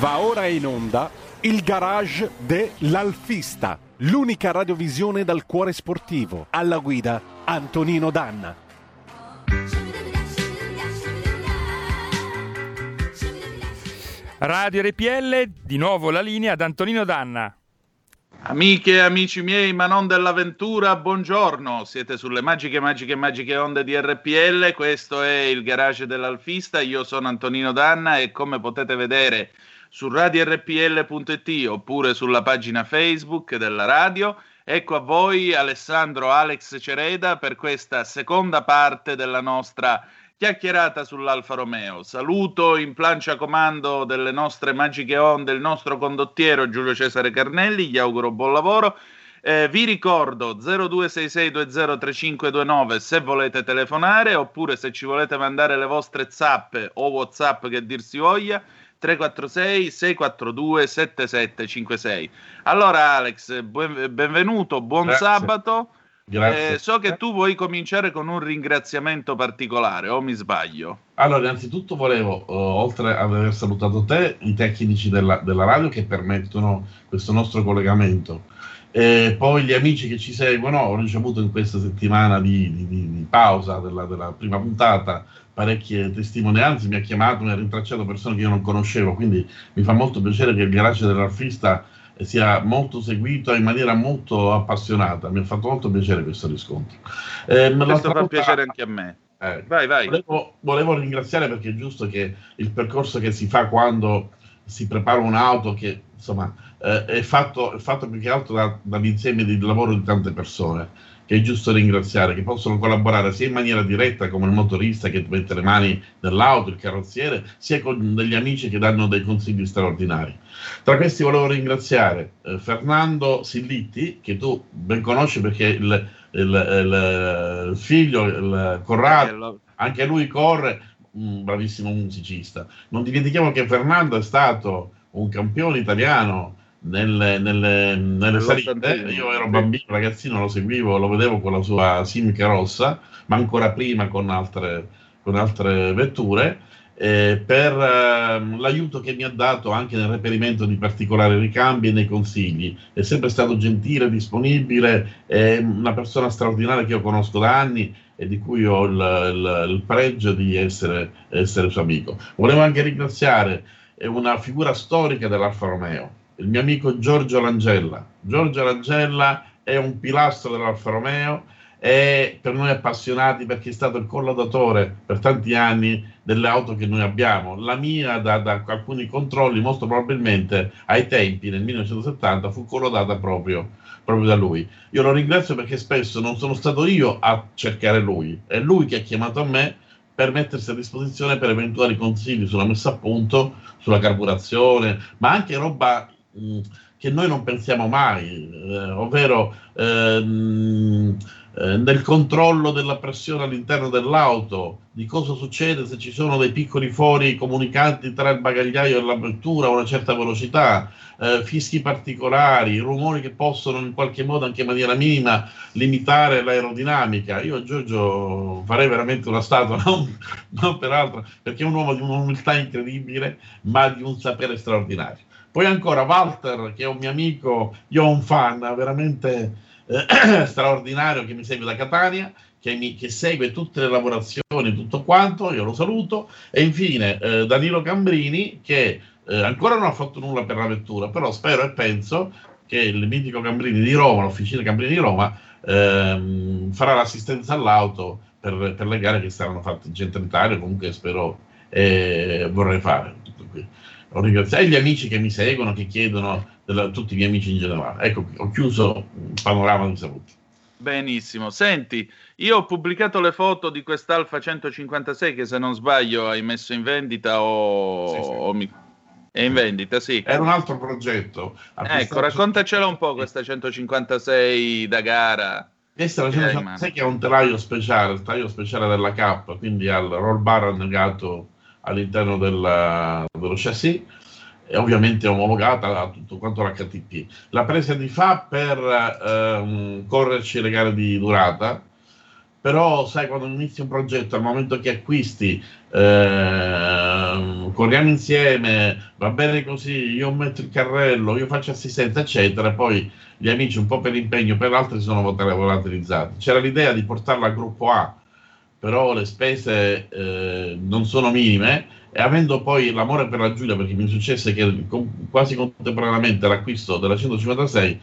Va ora in onda il garage dell'Alfista, l'unica radiovisione dal cuore sportivo. Alla guida Antonino Danna. Radio RPL, di nuovo la linea ad Antonino Danna. Amiche e amici miei, ma non dell'avventura, buongiorno. Siete sulle magiche, magiche, magiche onde di RPL. Questo è il garage dell'Alfista. Io sono Antonino Danna e come potete vedere su radiorpl.it oppure sulla pagina Facebook della radio, ecco a voi Alessandro Alex Cereda per questa seconda parte della nostra chiacchierata sull'Alfa Romeo. Saluto in plancia comando delle nostre magiche onde il nostro condottiero Giulio Cesare Carnelli, gli auguro buon lavoro. Eh, vi ricordo 0266203529 se volete telefonare oppure se ci volete mandare le vostre zappe o whatsapp che dir si voglia 346 642 7756 allora Alex benvenuto buon Grazie. sabato Grazie. eh, so che tu vuoi cominciare con un ringraziamento particolare, o mi sbaglio? Allora, innanzitutto volevo, uh, oltre ad aver salutato te, i tecnici della, della radio che permettono questo nostro collegamento, e poi gli amici che ci seguono, ho ricevuto in questa settimana di, di, di, pausa della, della, prima puntata parecchie testimonianze, mi ha chiamato, mi ha rintracciato persone che io non conoscevo, quindi mi fa molto piacere che il garage dell'artista sia molto seguito in maniera molto appassionata. Mi ha fatto molto piacere questo riscontro. Eh, questo fa piacere anche a me. Eh, vai, vai. Volevo, volevo, ringraziare perché è giusto che il percorso che si fa quando si prepara un'auto, che insomma eh, è, fatto, è, fatto, più che altro da, dall'insieme di lavoro di tante persone che è giusto ringraziare, che possono collaborare sia in maniera diretta come il motorista che mette le mani nell'auto, il carrozziere, sia con degli amici che danno dei consigli straordinari. Tra questi volevo ringraziare eh, Fernando Sillitti, che tu ben conosci perché il, il, il, il figlio, il Corrado, anche lui corre, un bravissimo musicista. Non dimentichiamo che Fernando è stato un campione italiano nelle, nelle, nelle salite. Io ero bambino, ragazzino, lo seguivo, lo vedevo con la sua Simca rossa, ma ancora prima con altre, con altre vetture. Eh, per eh, l'aiuto che mi ha dato anche nel reperimento di particolari ricambi e nei consigli. È sempre stato gentile, disponibile, è una persona straordinaria che io conosco da anni e di cui ho il, il, il pregio di essere, essere suo amico. Volevo anche ringraziare una figura storica dell'Alfa Romeo, il mio amico Giorgio Langella. Giorgio Langella è un pilastro dell'Alfa Romeo e per noi appassionati perché è stato il collaudatore per tanti anni delle auto che noi abbiamo. La mia, da, da alcuni controlli, molto probabilmente ai tempi, nel 1970, fu collaudata proprio, proprio da lui. Io lo ringrazio perché spesso non sono stato io a cercare lui, è lui che ha chiamato a me per mettersi a disposizione per eventuali consigli sulla messa a punto, sulla carburazione, ma anche roba mh, che noi non pensiamo mai, eh, ovvero ehm, eh, nel controllo della pressione all'interno dell'auto, di cosa succede se ci sono dei piccoli fori comunicanti tra il bagagliaio e la vettura a una certa velocità, eh, fischi particolari, rumori che possono in qualche modo anche in maniera minima limitare l'aerodinamica. Io a Giorgio farei veramente una statua, non, non peraltro, perché è un uomo di un'umiltà incredibile, ma di un sapere straordinario. Poi ancora Walter, che è un mio amico, io ho un fan veramente eh, straordinario che mi segue da Catania, che, mi, che, segue tutte le lavorazioni, tutto quanto, io lo saluto. E infine eh, Danilo Cambrini, che eh, ancora non ha fatto nulla per la vettura, però spero e penso che il mitico Cambrini di Roma, l'officina Cambrini di Roma, ehm, farà l'assistenza all'auto per, per, le gare che saranno fatte in centro Italia, comunque spero e vorrei fare. Tutto qui. Ho ringraziato gli amici che mi seguono, che chiedono, della, tutti i miei amici in generale. Ecco, ho chiuso un panorama di saluti. Benissimo. Senti, io ho pubblicato le foto di quest'Alfa 156 che se non sbaglio hai messo in vendita o, Sì, sì. o mi... è in vendita, sì. Era un altro progetto. Ecco, raccontacela un po' questa 156 da gara. Questa è la Direi, 156 che è un telaio speciale, il telaio speciale della K, quindi al roll bar annegato all'interno della- dello chassis e ovviamente omologata a tutto quanto l'HTP. La presa di fa per ehm, correrci le gare di durata però sai quando inizi un progetto al momento che acquisti eh, corriamo insieme va bene così io metto il carrello io faccio assistenza eccetera poi gli amici un po' per impegno per l'altro si sono volatilizzati c'era l'idea di portarla al gruppo A però le spese eh, non sono minime e avendo poi l'amore per la Giulia perché mi successe che quasi contemporaneamente l'acquisto della 156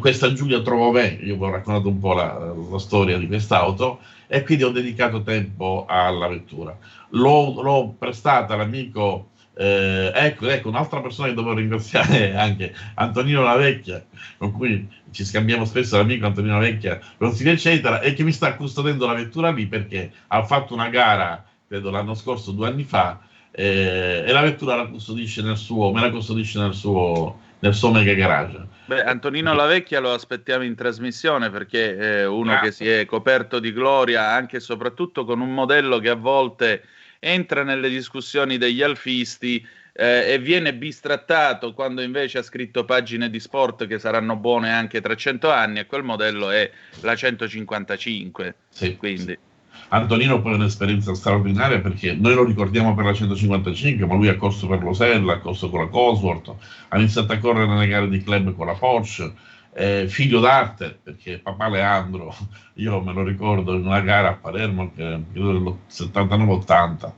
questa Giulia trovò me, io vi ho raccontato un po' la, la storia di quest'auto e quindi ho dedicato tempo alla vettura. L'ho, l'ho prestata all'amico, eh, ecco, ecco, un'altra persona che devo ringraziare è anche Antonino La Vecchia, con cui ci scambiamo spesso l'amico Antonino La Vecchia, consigli eccetera, e che mi sta custodendo la vettura lì perché ha fatto una gara, credo l'anno scorso, due anni fa, eh, e la vettura la custodisce nel suo, me la custodisce nel suo nel suo mega garage. Beh, Antonino La Vecchia lo aspettiamo in trasmissione perché è uno Grazie. che si è coperto di gloria anche e soprattutto con un modello che a volte entra nelle discussioni degli alfisti eh, e viene bistrattato quando invece ha scritto pagine di sport che saranno buone anche tra cento anni e quel modello è la 155. Sì, quindi. Sì. Antonino poi è un'esperienza straordinaria perché noi lo ricordiamo per la 155, ma lui ha corso per l'Osella, ha corso con la Cosworth, ha iniziato a correre nelle gare di club con la Porsche, eh, figlio d'arte perché papà Leandro, io me lo ricordo in una gara a Palermo che credo del 79-80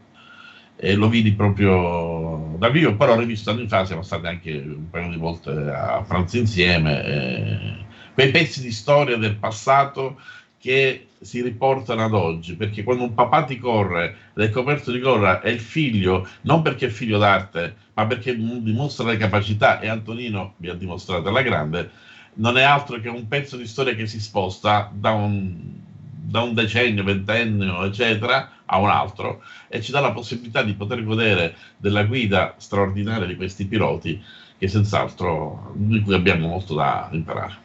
e lo vidi proprio da vivo, poi l'ho rivisto anni fa, siamo stati anche un paio di volte a pranzo insieme. Eh, quei pezzi di storia del passato che si riportano ad oggi, perché quando un papà ti corre ed è coperto di gloria è il figlio, non perché è figlio d'arte, ma perché dimostra le capacità, e Antonino vi ha dimostrato alla grande, non è altro che un pezzo di storia che si sposta da un, da un decennio, ventennio, eccetera, a un altro, e ci dà la possibilità di poter godere della guida straordinaria di questi piloti, che senz'altro di cui abbiamo molto da imparare.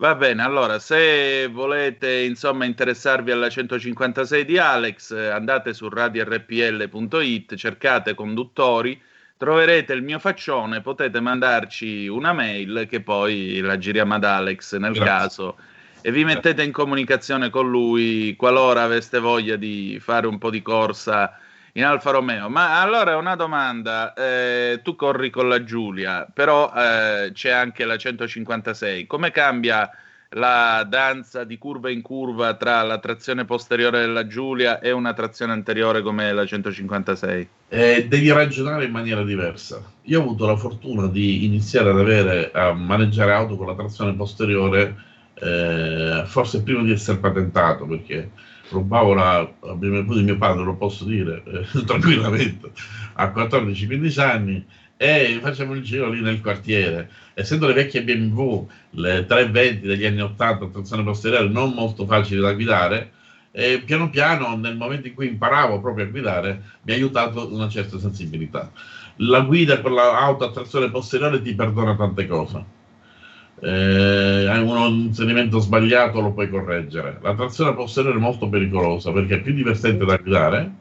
Va bene, allora se volete insomma interessarvi alla 156 di Alex, andate su radiorpl.it, cercate conduttori, troverete il mio faccione, potete mandarci una mail che poi la giriamo ad Alex nel Grazie. caso e vi mettete in comunicazione con lui qualora aveste voglia di fare un po' di corsa in Alfa Romeo. Ma allora una domanda, eh, tu corri con la Giulia, però eh, c'è anche la 156, come cambia la danza di curva in curva tra la trazione posteriore della Giulia e una trazione anteriore come la 156? Eh, devi ragionare in maniera diversa. Io ho avuto la fortuna di iniziare ad avere a maneggiare auto con la trazione posteriore eh, forse prima di essere patentato perché rubavo la BMW di mio padre, lo posso dire eh, tranquillamente, a 14-15 anni e facciamo il giro lì nel quartiere. Essendo le vecchie BMW, le 320 degli anni 80, trazione posteriore, non molto facili da guidare, e piano piano, nel momento in cui imparavo proprio a guidare, mi ha aiutato una certa sensibilità. La guida con l'auto a trazione posteriore ti perdona tante cose eh, un inserimento sbagliato lo puoi correggere. La trazione posteriore è molto pericolosa perché è più divertente da guidare,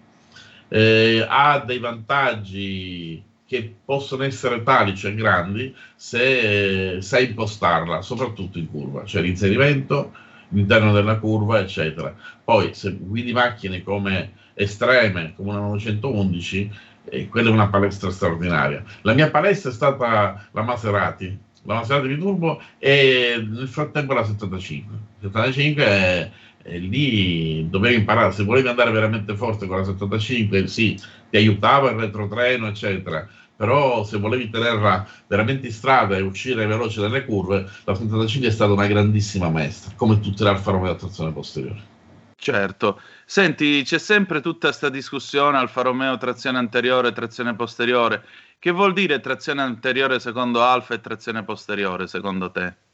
eh, ha dei vantaggi che possono essere tali, cioè grandi, se sai impostarla, soprattutto in curva, cioè l'inserimento, all'interno della curva, eccetera. Poi se guidi macchine come estreme, come una 911, eh, quella è una palestra straordinaria. La mia palestra è stata la Maserati, la Maserati di Turbo e nel frattempo la 75. La 75 è, è lì dovevi imparare, se volevi andare veramente forte con la 75, sì, ti aiutava il retrotreno, eccetera. Però se volevi tenerla veramente in strada e uscire veloce dalle curve, la 75 è stata una grandissima maestra, come tutte le Alfa Romeo a trazione posteriore. Certo. Senti, c'è sempre tutta questa discussione Alfa Romeo trazione anteriore, trazione posteriore. Che vuol dire trazione anteriore secondo Alfa e trazione posteriore secondo te?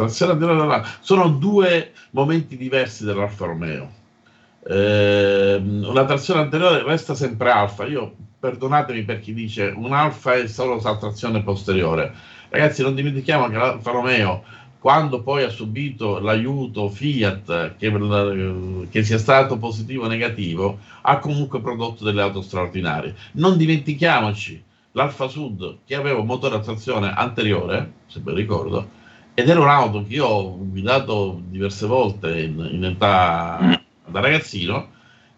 Trazione anteriore sono due momenti diversi dell'Alfa Romeo. Eh, una trazione anteriore resta sempre Alfa. Io perdonatemi per chi dice un Alfa è solo la trazione posteriore. Ragazzi, non dimentichiamo che l'Alfa Romeo quando poi ha subito l'aiuto Fiat, che, che, sia stato positivo o negativo, ha comunque prodotto delle auto straordinarie. Non dimentichiamoci l'Alfa Sud, che aveva un motore a trazione anteriore, se ben ricordo, ed era un'auto che io ho guidato diverse volte in, in età da ragazzino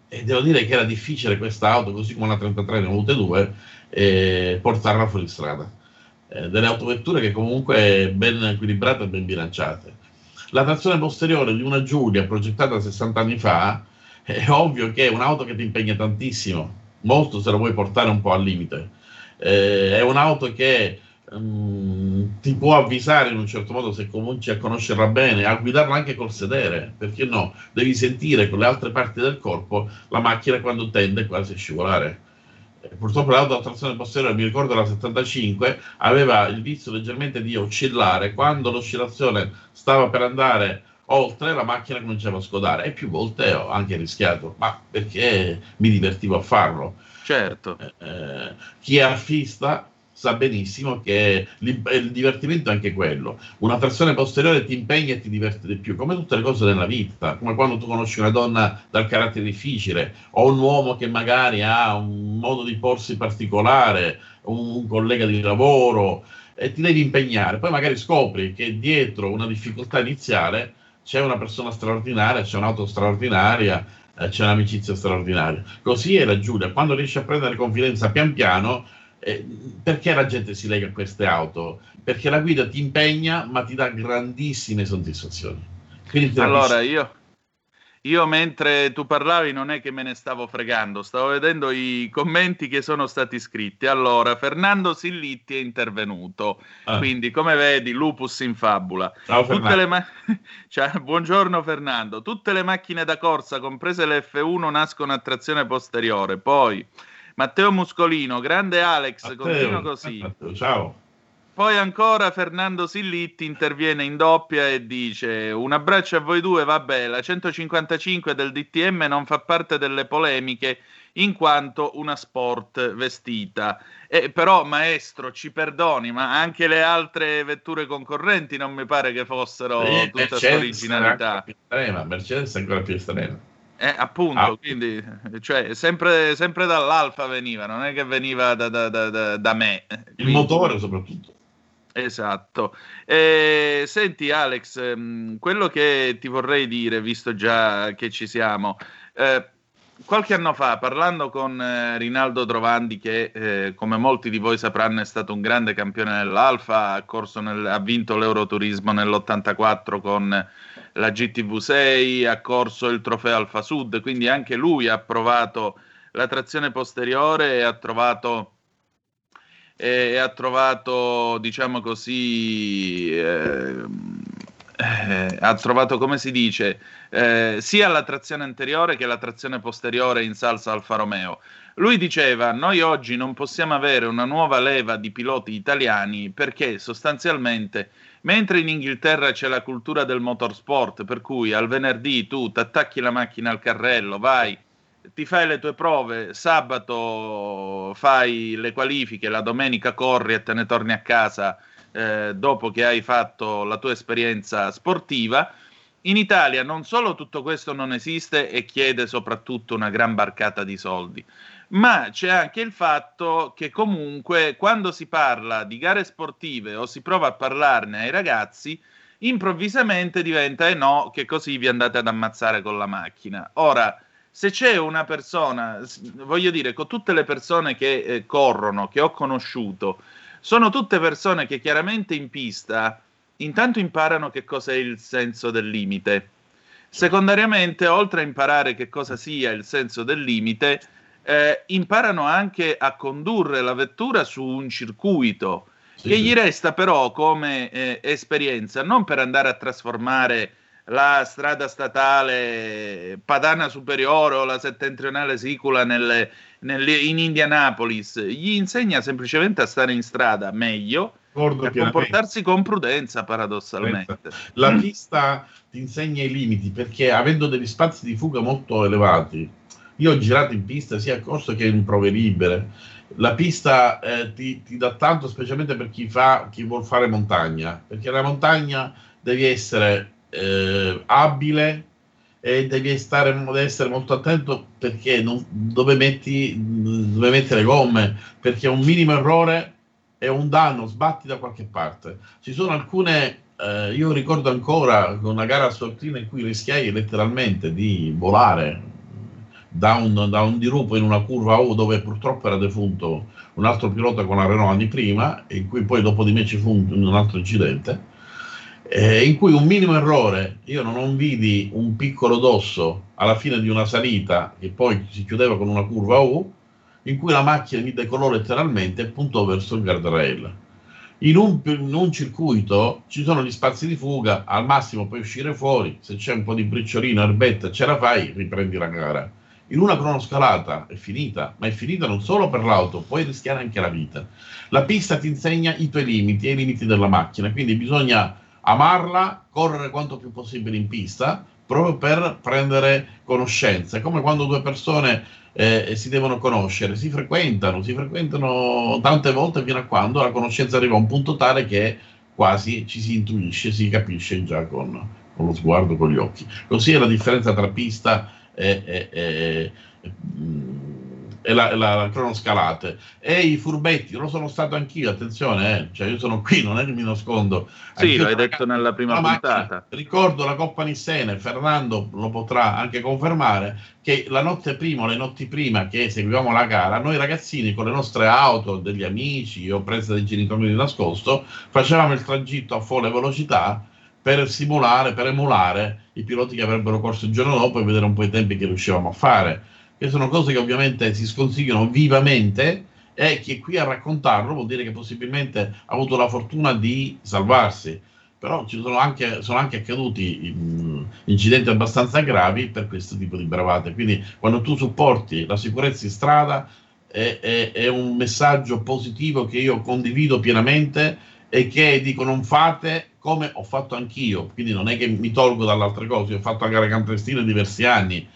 e devo dire che era difficile questa auto, così come la 33 ne ho avute due, eh, portarla fuori strada. Eh, delle autovetture che comunque ben equilibrate e ben bilanciate. La trazione posteriore di una Giulia progettata 60 anni fa è ovvio che è un'auto che ti impegna tantissimo, molto se la vuoi portare un po' al limite. Eh, è un'auto che um, ti può avvisare in un certo modo se cominci a conoscerla bene, a guidarla anche col sedere, perché no? Devi sentire con le altre parti del corpo la macchina quando tende quasi a scivolare. Eh, purtroppo l'auto a trazione posteriore, mi ricordo la 75, aveva il vizio leggermente di oscillare. Quando l'oscillazione stava per andare oltre, la macchina cominciava a scodare e più volte ho anche rischiato, ma perché mi divertivo a farlo. Certo. Eh, eh chi è artista sa benissimo che il divertimento è anche quello. Una trazione posteriore ti impegna e ti diverte di più, come tutte le cose nella vita, come quando tu conosci una donna dal carattere difficile o un uomo che magari ha un modo di porsi particolare, un collega di lavoro e ti devi impegnare. Poi magari scopri che dietro una difficoltà iniziale c'è una persona straordinaria, c'è un'auto straordinaria, eh, c'è un'amicizia straordinaria. Così era Giulia, quando riesce a prendere confidenza pian piano eh, perché la gente si lega a queste auto? Perché la guida ti impegna, ma ti dà grandissime soddisfazioni. allora, io, io mentre tu parlavi non è che me ne stavo fregando, stavo vedendo i commenti che sono stati scritti. Allora, Fernando Sillitti è intervenuto, ah. quindi come vedi, lupus in fabula. Ciao Fernando. Ma- cioè, buongiorno Fernando, tutte le macchine da corsa, comprese le F1, nascono a trazione posteriore, poi Matteo Muscolino, grande Alex, Matteo, continua così. Matteo, ciao. Poi ancora Fernando Sillitti interviene in doppia e dice un abbraccio a voi due, vabbè, la 155 del DTM non fa parte delle polemiche in quanto una sport vestita. Eh, però maestro, ci perdoni, ma anche le altre vetture concorrenti non mi pare che fossero sì, tutta originalità. Mercedes è ancora più estrema. Eh, appunto, ah. quindi cioè, sempre, sempre, dall'alfa veniva, non è che veniva da, da, da, da me. Il motore soprattutto. Esatto. Eh, senti Alex, mm, quello che ti vorrei dire, visto già che ci siamo, eh, qualche anno fa, parlando con eh, Rinaldo Trovandi, che eh, come molti di voi sapranno è stato un grande campione nell'Alfa, ha, nel, ha vinto l'Euroturismo nell'84 con la GTV6, ha corso il trofeo Alfa Sud, quindi anche lui ha provato la trazione posteriore e ha trovato, e ha trovato diciamo così, eh, eh, ha trovato, come si dice, eh, sia la trazione anteriore che la trazione posteriore in salsa Alfa Romeo. Lui diceva: Noi oggi non possiamo avere una nuova leva di piloti italiani perché sostanzialmente Mentre in Inghilterra c'è la cultura del motorsport, per cui al venerdì tu ti attacchi la macchina al carrello, vai, ti fai le tue prove, sabato fai le qualifiche, la domenica corri e te ne torni a casa eh, dopo che hai fatto la tua esperienza sportiva. In Italia non solo tutto questo non esiste e chiede soprattutto una gran barcata di soldi, ma c'è anche il fatto che comunque quando si parla di gare sportive o si prova a parlarne ai ragazzi, improvvisamente diventa eh no, che così vi andate ad ammazzare con la macchina. Ora, se c'è una persona, voglio dire, con tutte le persone che eh, corrono, che ho conosciuto, sono tutte persone che chiaramente in pista intanto imparano che cosa è il senso del limite. Secondariamente, oltre a imparare che cosa sia il senso del limite, eh, imparano anche a condurre la vettura su un circuito sì, che sì. gli resta però come eh, esperienza, non per andare a trasformare la strada statale Padana Superiore o la settentrionale Sicula nelle, nelle, in Indianapolis, gli insegna semplicemente a stare in strada meglio e a comportarsi con prudenza paradossalmente. La pista ti insegna i limiti perché avendo degli spazi di fuga molto elevati, io ho girato in pista sia a corso che in prove libere. La pista eh, ti, ti, dà tanto, specialmente per chi, fa, chi vuol fare montagna, perché la montagna devi essere eh, abile e devi, stare, essere molto attento perché non, dove, metti, dove metti le gomme, perché un minimo errore è un danno, sbatti da qualche parte. Ci sono alcune eh, io ricordo ancora una gara a Sortina in cui rischiai letteralmente di volare da un, da un dirupo in una curva U dove purtroppo era defunto un altro pilota con la Renault anni prima, in cui poi dopo di me ci fu un, un altro incidente, eh, in cui un minimo errore, io non, vidi un piccolo dosso alla fine di una salita che poi si chiudeva con una curva U, in cui la macchina mi decolò letteralmente e puntò verso il guardrail. In un, in un, circuito ci sono gli spazi di fuga, al massimo puoi uscire fuori, se c'è un po' di briciolino, erbetta, ce la fai, riprendi la gara in una cronoscalata è finita, ma è finita non solo per l'auto, puoi rischiare anche la vita. La pista ti insegna i tuoi limiti e i limiti della macchina, quindi bisogna amarla, correre quanto più possibile in pista, proprio per prendere conoscenza. È come quando due persone eh, si devono conoscere, si frequentano, si frequentano tante volte fino a quando la conoscenza arriva a un punto tale che quasi ci si intuisce, si capisce già con, con lo sguardo, con gli occhi. Così è la differenza tra pista e, e, e, e la, la, la cronoscalate e i furbetti lo sono stato anch'io attenzione eh. cioè io sono qui non è che mi nascondo sì l'hai detto nella prima puntata macchina. ricordo la Coppa Nissene Fernando lo potrà anche confermare che la notte prima o le notti prima che seguivamo la gara noi ragazzini con le nostre auto degli amici o prese dai genitori di nascosto facevamo il tragitto a folle velocità per simulare, per emulare i piloti che avrebbero corso il giorno dopo e vedere un po' i tempi che riuscivamo a fare. Che sono cose che ovviamente si sconsigliano vivamente e chi è qui a raccontarlo vuol dire che possibilmente ha avuto la fortuna di salvarsi. Però ci sono anche, sono anche accaduti mh, incidenti abbastanza gravi per questo tipo di bravate. Quindi quando tu supporti la sicurezza in strada è, è, è un messaggio positivo che io condivido pienamente e che dico non fate come ho fatto anch'io, quindi non è che mi tolgo dalle altre cose, io ho fatto la gara clandestina diversi anni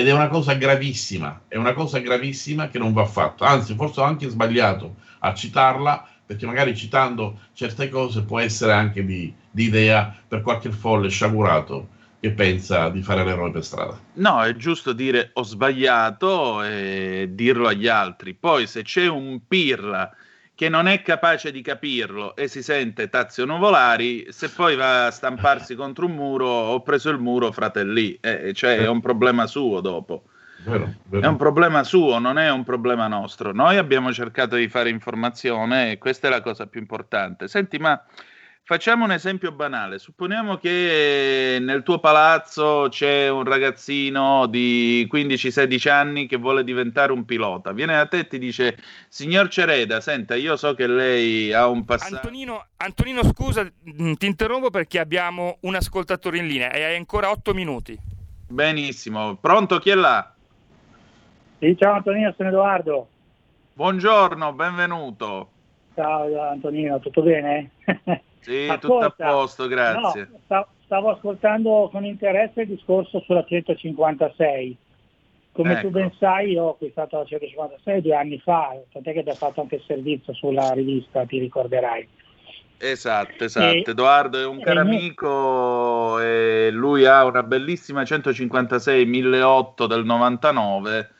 ed è una cosa gravissima, è una cosa gravissima che non va fatta, anzi forse ho anche sbagliato a citarla perché magari citando certe cose può essere anche di, di idea per qualche folle sciagurato che pensa di fare l'eroe per strada. No, è giusto dire ho sbagliato e dirlo agli altri. Poi se c'è un pirla che non è capace di capirlo e si sente Tazio Nuvolari, se poi va a stamparsi contro un muro, ho preso il muro, fratelli, eh, cioè è un problema suo dopo. Vero, vero. È un problema suo, non è un problema nostro. Noi abbiamo cercato di fare informazione e questa è la cosa più importante. Senti, ma Facciamo un esempio banale. Supponiamo che nel tuo palazzo c'è un ragazzino di 15-16 anni che vuole diventare un pilota. Viene da te e ti dice: Signor Cereda, senta, io so che lei ha un passato. Antonino, Antonino, scusa, mm, ti interrompo perché abbiamo un ascoltatore in linea e hai ancora 8 minuti. Benissimo. Pronto? Chi è là? Sì, ciao Antonino, sono Edoardo. Buongiorno, benvenuto. Ciao Antonino, tutto bene? Sì, Ascolta, tutto a posto, grazie. No, stavo ascoltando con interesse il discorso sulla 156. Come ecco. tu ben sai, io ho acquistato la 156 due anni fa, tant'è che abbiamo fatto anche il servizio sulla rivista, ti ricorderai. Esatto, esatto. E, Edoardo è un caro amico e lui ha una bellissima 156 1008 del 99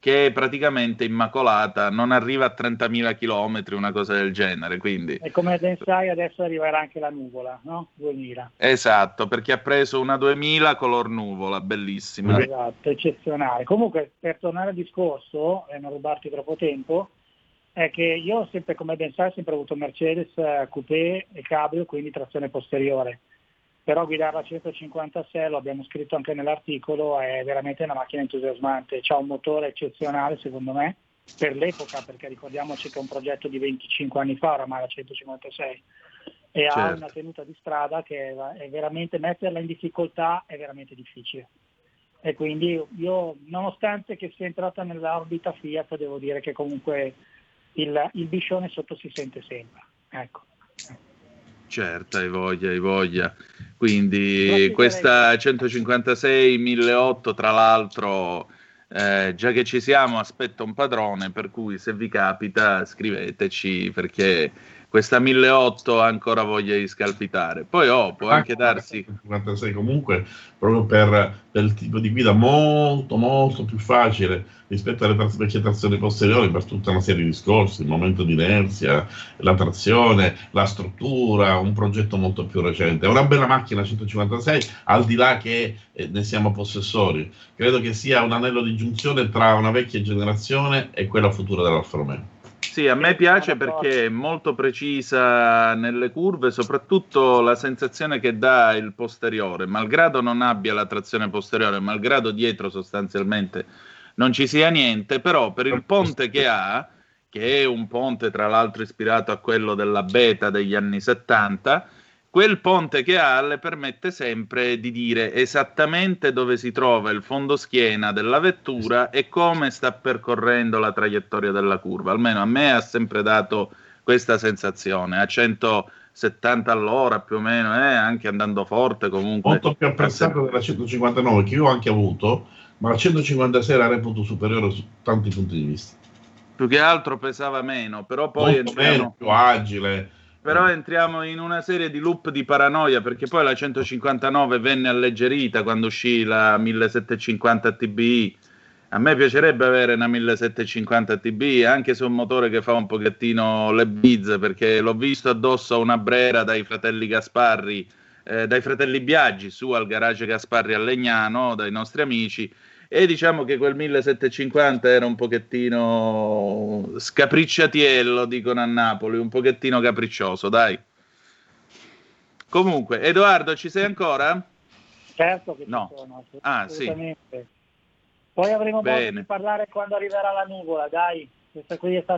che è praticamente immacolata, non arriva a 30.000 km, una cosa del genere. Quindi... E come ben sai adesso arriverà anche la nuvola, no? 2000. Esatto, perché ha preso una 2000 color nuvola, bellissima. Esatto, eccezionale. Comunque, per tornare al discorso, e non rubarti troppo tempo, è che io ho sempre, come ben sai, sempre avuto Mercedes eh, Coupé e Cabrio, quindi trazione posteriore però guidarla a 156, lo abbiamo scritto anche nell'articolo, è veramente una macchina entusiasmante, ha un motore eccezionale secondo me, per l'epoca, perché ricordiamoci che è un progetto di 25 anni fa oramai la 156 e certo. ha una tenuta di strada che è veramente, metterla in difficoltà è veramente difficile. E quindi io, nonostante che sia entrata nell'orbita Fiat, devo dire che comunque il, il biscione sotto si sente sempre. Ecco. Certo, hai voglia, hai voglia. Quindi questa 156 1008 tra l'altro eh, già che ci siamo aspetta un padrone per cui se vi capita scriveteci perché questa 1008 ha ancora voglia di scalpitare. Poi oh, può anche darsi... 56 comunque, proprio per, per, il tipo di guida molto molto più facile rispetto alle vecchie trazioni posteriori per tutta una serie di discorsi, il momento di inerzia, la trazione, la struttura, un progetto molto più recente. È una bella macchina 156, al di là che eh, ne siamo possessori. Credo che sia un anello di giunzione tra una vecchia generazione e quella futura dell'Alfa Romeo. Sì, a me piace perché è molto precisa nelle curve, soprattutto la sensazione che dà il posteriore, malgrado non abbia la trazione posteriore, malgrado dietro sostanzialmente non ci sia niente, però per il ponte che ha, che è un ponte tra l'altro ispirato a quello della beta degli anni 70, quel ponte che ha le permette sempre di dire esattamente dove si trova il fondoschiena della vettura e come sta percorrendo la traiettoria della curva. Almeno a me ha sempre dato questa sensazione. A 170 all'ora più o meno, eh, anche andando forte comunque. Molto più apprezzato della 159 che io ho anche avuto, ma la 156 la reputo superiore su tanti punti di vista. Più che altro pesava meno, però poi Molto meno, più agile però entriamo in una serie di loop di paranoia perché poi la 159 venne alleggerita quando uscì la 1750 TBI. A me piacerebbe avere una 1750 TBI anche su un motore che fa un pochettino le bizze perché l'ho visto addosso a una Brera dai fratelli Gasparri, eh, dai fratelli Biaggi su al garage Gasparri a Legnano, dai nostri amici e diciamo che quel 1750 era un pochettino scapricciatiello, dicono a Napoli, un pochettino capriccioso, dai. Comunque, Edoardo, ci sei ancora? Certo che no. ci sono, ah, sì. Poi avremo modo di parlare quando arriverà la nuvola, dai.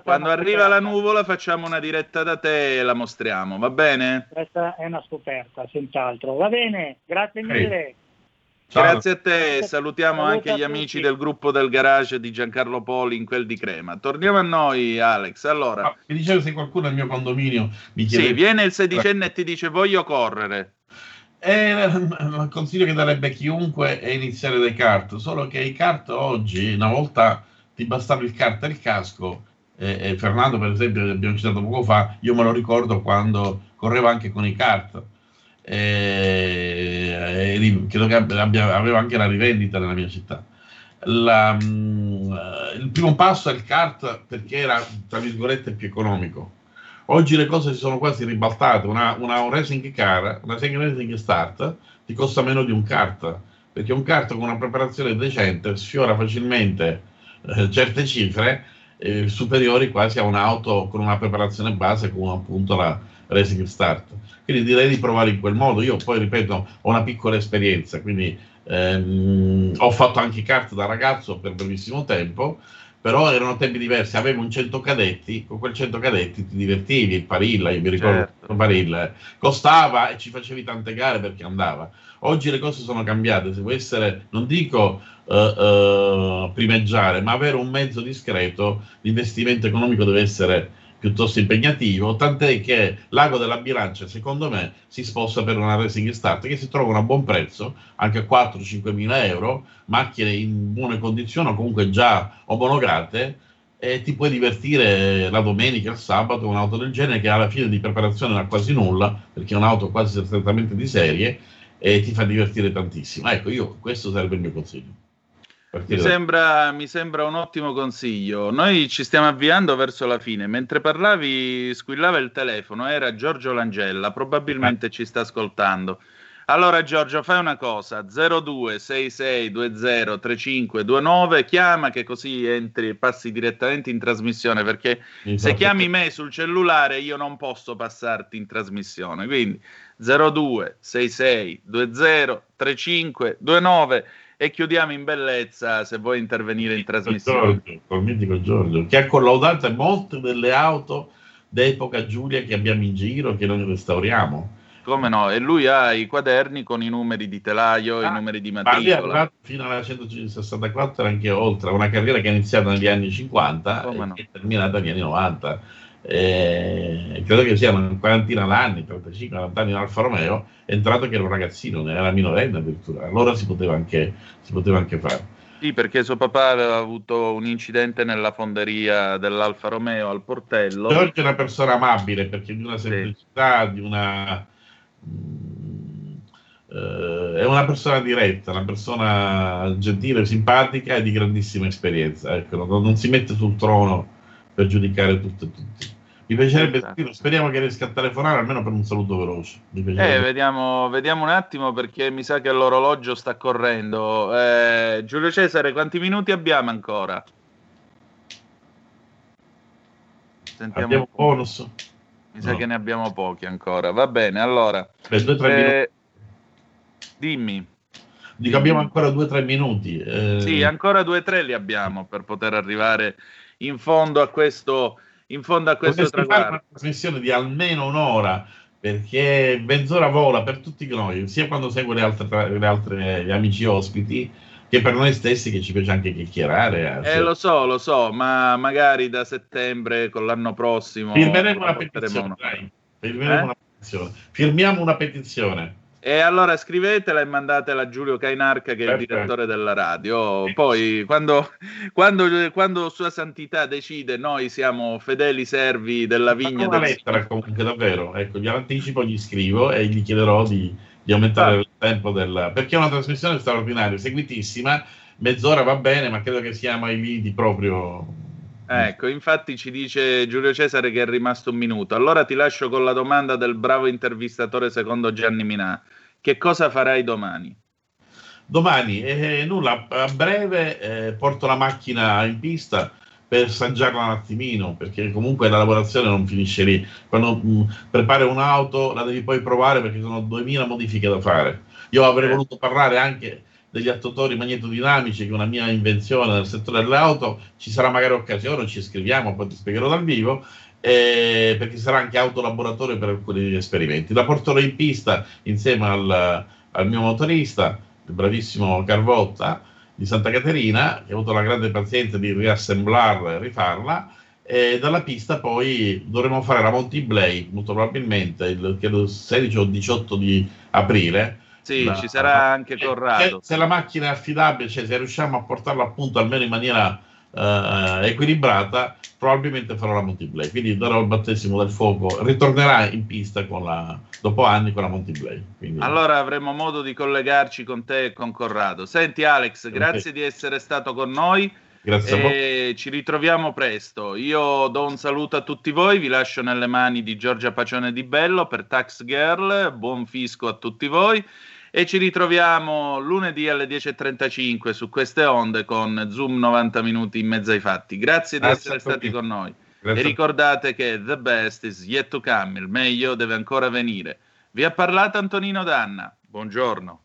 Quando arriva la nuvola facciamo una diretta da te e la mostriamo, va bene? Questa è una scoperta, senz'altro. Va bene, grazie mille. Sì. Ciao. Grazie a te, salutiamo anche gli amici del gruppo del garage di Giancarlo Poli in quel di Crema. Torniamo a noi, Alex. Allora, ah, mi dicevo se qualcuno al mio condominio mi chiede. Sì, viene il sedicenne e ti dice voglio correre. Eh, il consiglio che darebbe chiunque è iniziare dai kart, solo che i kart oggi, una volta ti bastava il kart e il casco, eh, eh, Fernando per esempio, che abbiamo citato poco fa, io me lo ricordo quando correva anche con i kart e, e credo che abbia, aveva anche la rivendita nella mia città. La, mm, il primo passo è il kart perché era tra virgolette più economico. Oggi le cose si sono quasi ribaltate. Una, una un racing car, una racing start, ti costa meno di un kart perché un kart con una preparazione decente sfiora facilmente eh, certe cifre eh, superiori quasi a un'auto con una preparazione base come appunto la racing start. Quindi direi di provare in quel modo. Io poi, ripeto, ho una piccola esperienza, quindi ehm, ho fatto anche carte da ragazzo per brevissimo tempo, però erano tempi diversi. Avevo un 100 cadetti, con quel 100 cadetti ti divertivi, il Parilla, io mi ricordo certo. Parilla, eh. costava e ci facevi tante gare perché andava. Oggi le cose sono cambiate, se vuoi essere, non dico uh, uh, primeggiare, ma avere un mezzo discreto, l'investimento economico deve essere piuttosto impegnativo, tant'è che l'ago della bilancia, secondo me, si sposta per una racing start che si trovano a buon prezzo, anche a 4-5 mila euro, macchine in buone condizioni o comunque già omologate, e ti puoi divertire la domenica, il sabato, con un'auto del genere che alla fine di preparazione non ha quasi nulla, perché è un'auto quasi strettamente di serie, e ti fa divertire tantissimo. Ecco, io questo sarebbe il mio consiglio. Mi sembra, mi sembra, un ottimo consiglio. Noi ci stiamo avviando verso la fine. Mentre parlavi, squillava il telefono. Era Giorgio Langella, probabilmente eh. ci sta ascoltando. Allora, Giorgio, fai una cosa: 0266203529, chiama che così entri e passi direttamente in trasmissione. Perché se chiami me sul cellulare, io non posso passarti in trasmissione. Quindi 0266203529 e chiudiamo in bellezza se vuoi intervenire in trasmissione. Giorgio, col mitico Giorgio, che ha collaudato molte delle auto d'epoca Giulia che abbiamo in giro, che noi restauriamo. Come no? E lui ha i quaderni con i numeri di telaio, ah, i numeri di matricola. Ma fino alla 164 anche oltre, una carriera che è iniziata negli anni 50 Come e no? terminata negli anni 90 eh, credo che siano una quarantina d'anni, 35-40 anni in Alfa Romeo, è entrato che era un ragazzino, era minorenne addirittura, allora si poteva anche, si poteva anche fare. Sì, perché suo papà aveva avuto un incidente nella fonderia dell'Alfa Romeo al portello. Giorgio è una persona amabile perché di una semplicità, sì. di una... Mm, eh, è una persona diretta, una persona gentile, simpatica e di grandissima esperienza. Ecco, non, non si mette sul trono per giudicare tutto e tutti. Mi piacerebbe esatto. speriamo che riesca a telefonare almeno per un saluto veloce. Eh, vediamo, vediamo, un attimo perché mi sa che l'orologio sta correndo. Eh, Giulio Cesare, quanti minuti abbiamo ancora? Sentiamo abbiamo bonus. Mi sa no. che ne abbiamo pochi ancora. Va bene, allora. Per due, tre eh, dimmi. Dico, abbiamo ancora due o tre minuti. Eh... Sì, ancora due o tre li abbiamo per poter arrivare in fondo a questo in fondo a questo Potresti traguardo. fare una trasmissione di almeno un'ora perché mezz'ora vola per tutti noi, sia quando seguo le altre, le altre gli amici ospiti, che per noi stessi che ci piace anche chiacchierare. Eh, lo so, lo so, ma magari da settembre con l'anno prossimo... Firmeremo una petizione, dai. Firmeremo eh? una petizione. Firmiamo una petizione. E allora scrivetela e mandatela a Giulio Cainarca che è Perfetto. il direttore della radio. Poi quando, quando, quando, Sua Santità decide, noi siamo fedeli servi della vigna. Una lettera comunque davvero, ecco, gli anticipo, gli scrivo e gli chiederò di, di aumentare ah. il tempo del... perché è una trasmissione straordinaria, seguitissima, mezz'ora va bene, ma credo che siamo ai limiti proprio Ecco, infatti ci dice Giulio Cesare che è rimasto un minuto. Allora ti lascio con la domanda del bravo intervistatore secondo Gianni Minà. Che cosa farai domani? Domani, eh, nulla, a breve eh, porto la macchina in pista per assaggiarla un attimino, perché comunque la lavorazione non finisce lì. Quando mh, mm, prepari un'auto la devi poi provare perché sono 2000 modifiche da fare. Io avrei eh. voluto parlare anche degli attuatori magnetodinamici, che è una mia invenzione nel settore delle auto, ci sarà magari occasione, ci scriviamo, poi ti spiegherò dal vivo, eh, perché sarà anche autolaboratorio per alcuni esperimenti. La porterò in pista insieme al, al mio motorista, il bravissimo Carvotta di Santa Caterina, che ha avuto la grande pazienza di riassemblarla e rifarla, e dalla pista poi dovremo fare la Monty Blay, molto probabilmente il, il 16 o 18 di aprile, sì, la, ci sarà anche Corrado. Se, se, la macchina è affidabile, cioè se riusciamo a portarla a punto almeno in maniera uh, equilibrata, probabilmente farò la multiplay. Quindi darò il battesimo del fuoco, ritornerà in pista la, dopo anni con la multiplay. Quindi... Allora avremo modo di collegarci con te e con Corrado. Senti Alex, grazie di essere stato con noi. Grazie a voi. Ci ritroviamo presto. Io do un saluto a tutti voi, vi lascio nelle mani di Giorgia Pacione di Bello per Tax Girl. Buon fisco a tutti voi e ci ritroviamo lunedì alle 10.35 su queste onde con Zoom 90 minuti in mezzo ai fatti. Grazie di Grazie essere stati con noi. Grazie. E ricordate che the best is yet to come, il meglio deve ancora venire. Vi ha parlato Antonino Danna. Buongiorno.